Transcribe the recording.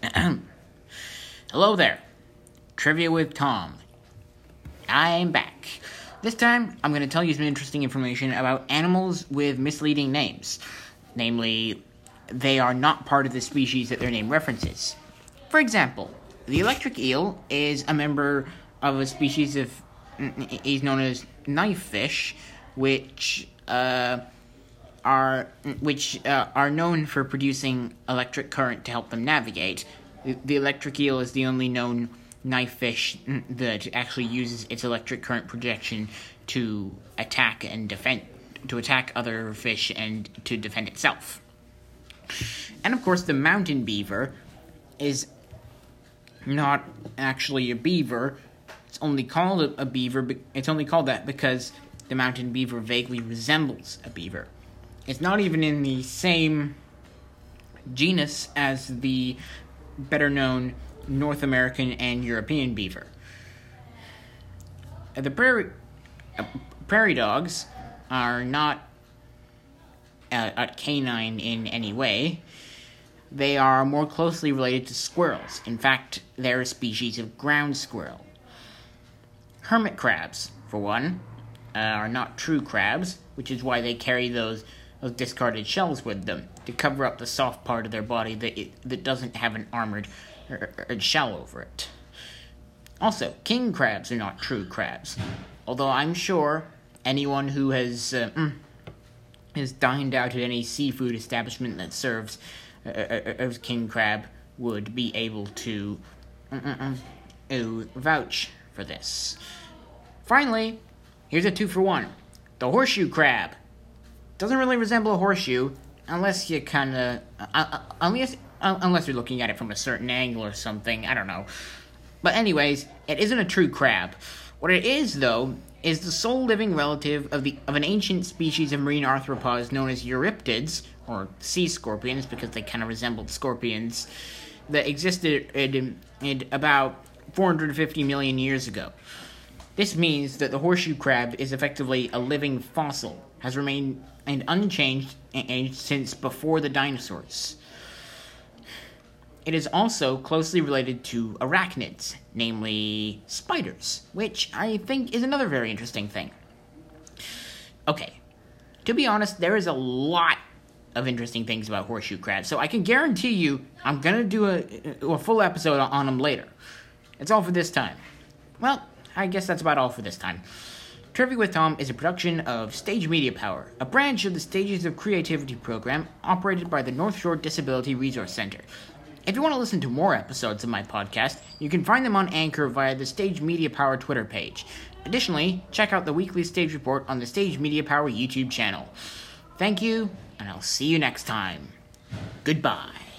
Hello there. Trivia with Tom. I'm back. This time, I'm going to tell you some interesting information about animals with misleading names. Namely, they are not part of the species that their name references. For example, the electric eel is a member of a species of is known as knifefish, which uh, are which uh, are known for producing electric current to help them navigate. The, electric eel is the only known knifefish that actually uses its electric current projection to attack and defend to attack other fish and to defend itself. And of course, the mountain beaver is not actually a beaver. It's only called a beaver. It's only called that because the mountain beaver vaguely resembles a beaver. It's not even in the same genus as the better known North American and European beaver. The prairie, uh, prairie dogs are not uh, a canine in any way. They are more closely related to squirrels. In fact, they're a species of ground squirrel. Hermit crabs, for one, uh, are not true crabs, which is why they carry those those discarded shells with them to cover up the soft part of their body that it, that doesn't have an armored or, or shell over it. Also, king crabs are not true crabs, although I'm sure anyone who has uh, mm, has dined out at any seafood establishment that serves uh, uh, king crab would be able to uh, vouch for this. Finally, here's a two for one: the horseshoe crab doesn't really resemble a horseshoe unless you kind of uh, uh, unless unless you're looking at it from a certain angle or something. I don't know. But anyways, it isn't a true crab. What it is, though, is the sole living relative of the of an ancient species of marine arthropods known as eurypterids, or sea scorpions, because they kind of resembled scorpions, that existed in, in about 450 million years ago. This means that the horseshoe crab is effectively a living fossil, has remained unchanged since before the dinosaurs. It is also closely related to arachnids, namely spiders, which I think is another very interesting thing. Okay, to be honest, there is a lot of interesting things about horseshoe crabs, so I can guarantee you I'm gonna do a, a full episode on them later. That's all for this time. Well, I guess that's about all for this time. Trivia with Tom is a production of Stage Media Power, a branch of the Stages of Creativity program operated by the North Shore Disability Resource Center. If you want to listen to more episodes of my podcast, you can find them on Anchor via the Stage Media Power Twitter page. Additionally, check out the weekly stage report on the Stage Media Power YouTube channel. Thank you, and I'll see you next time. Goodbye.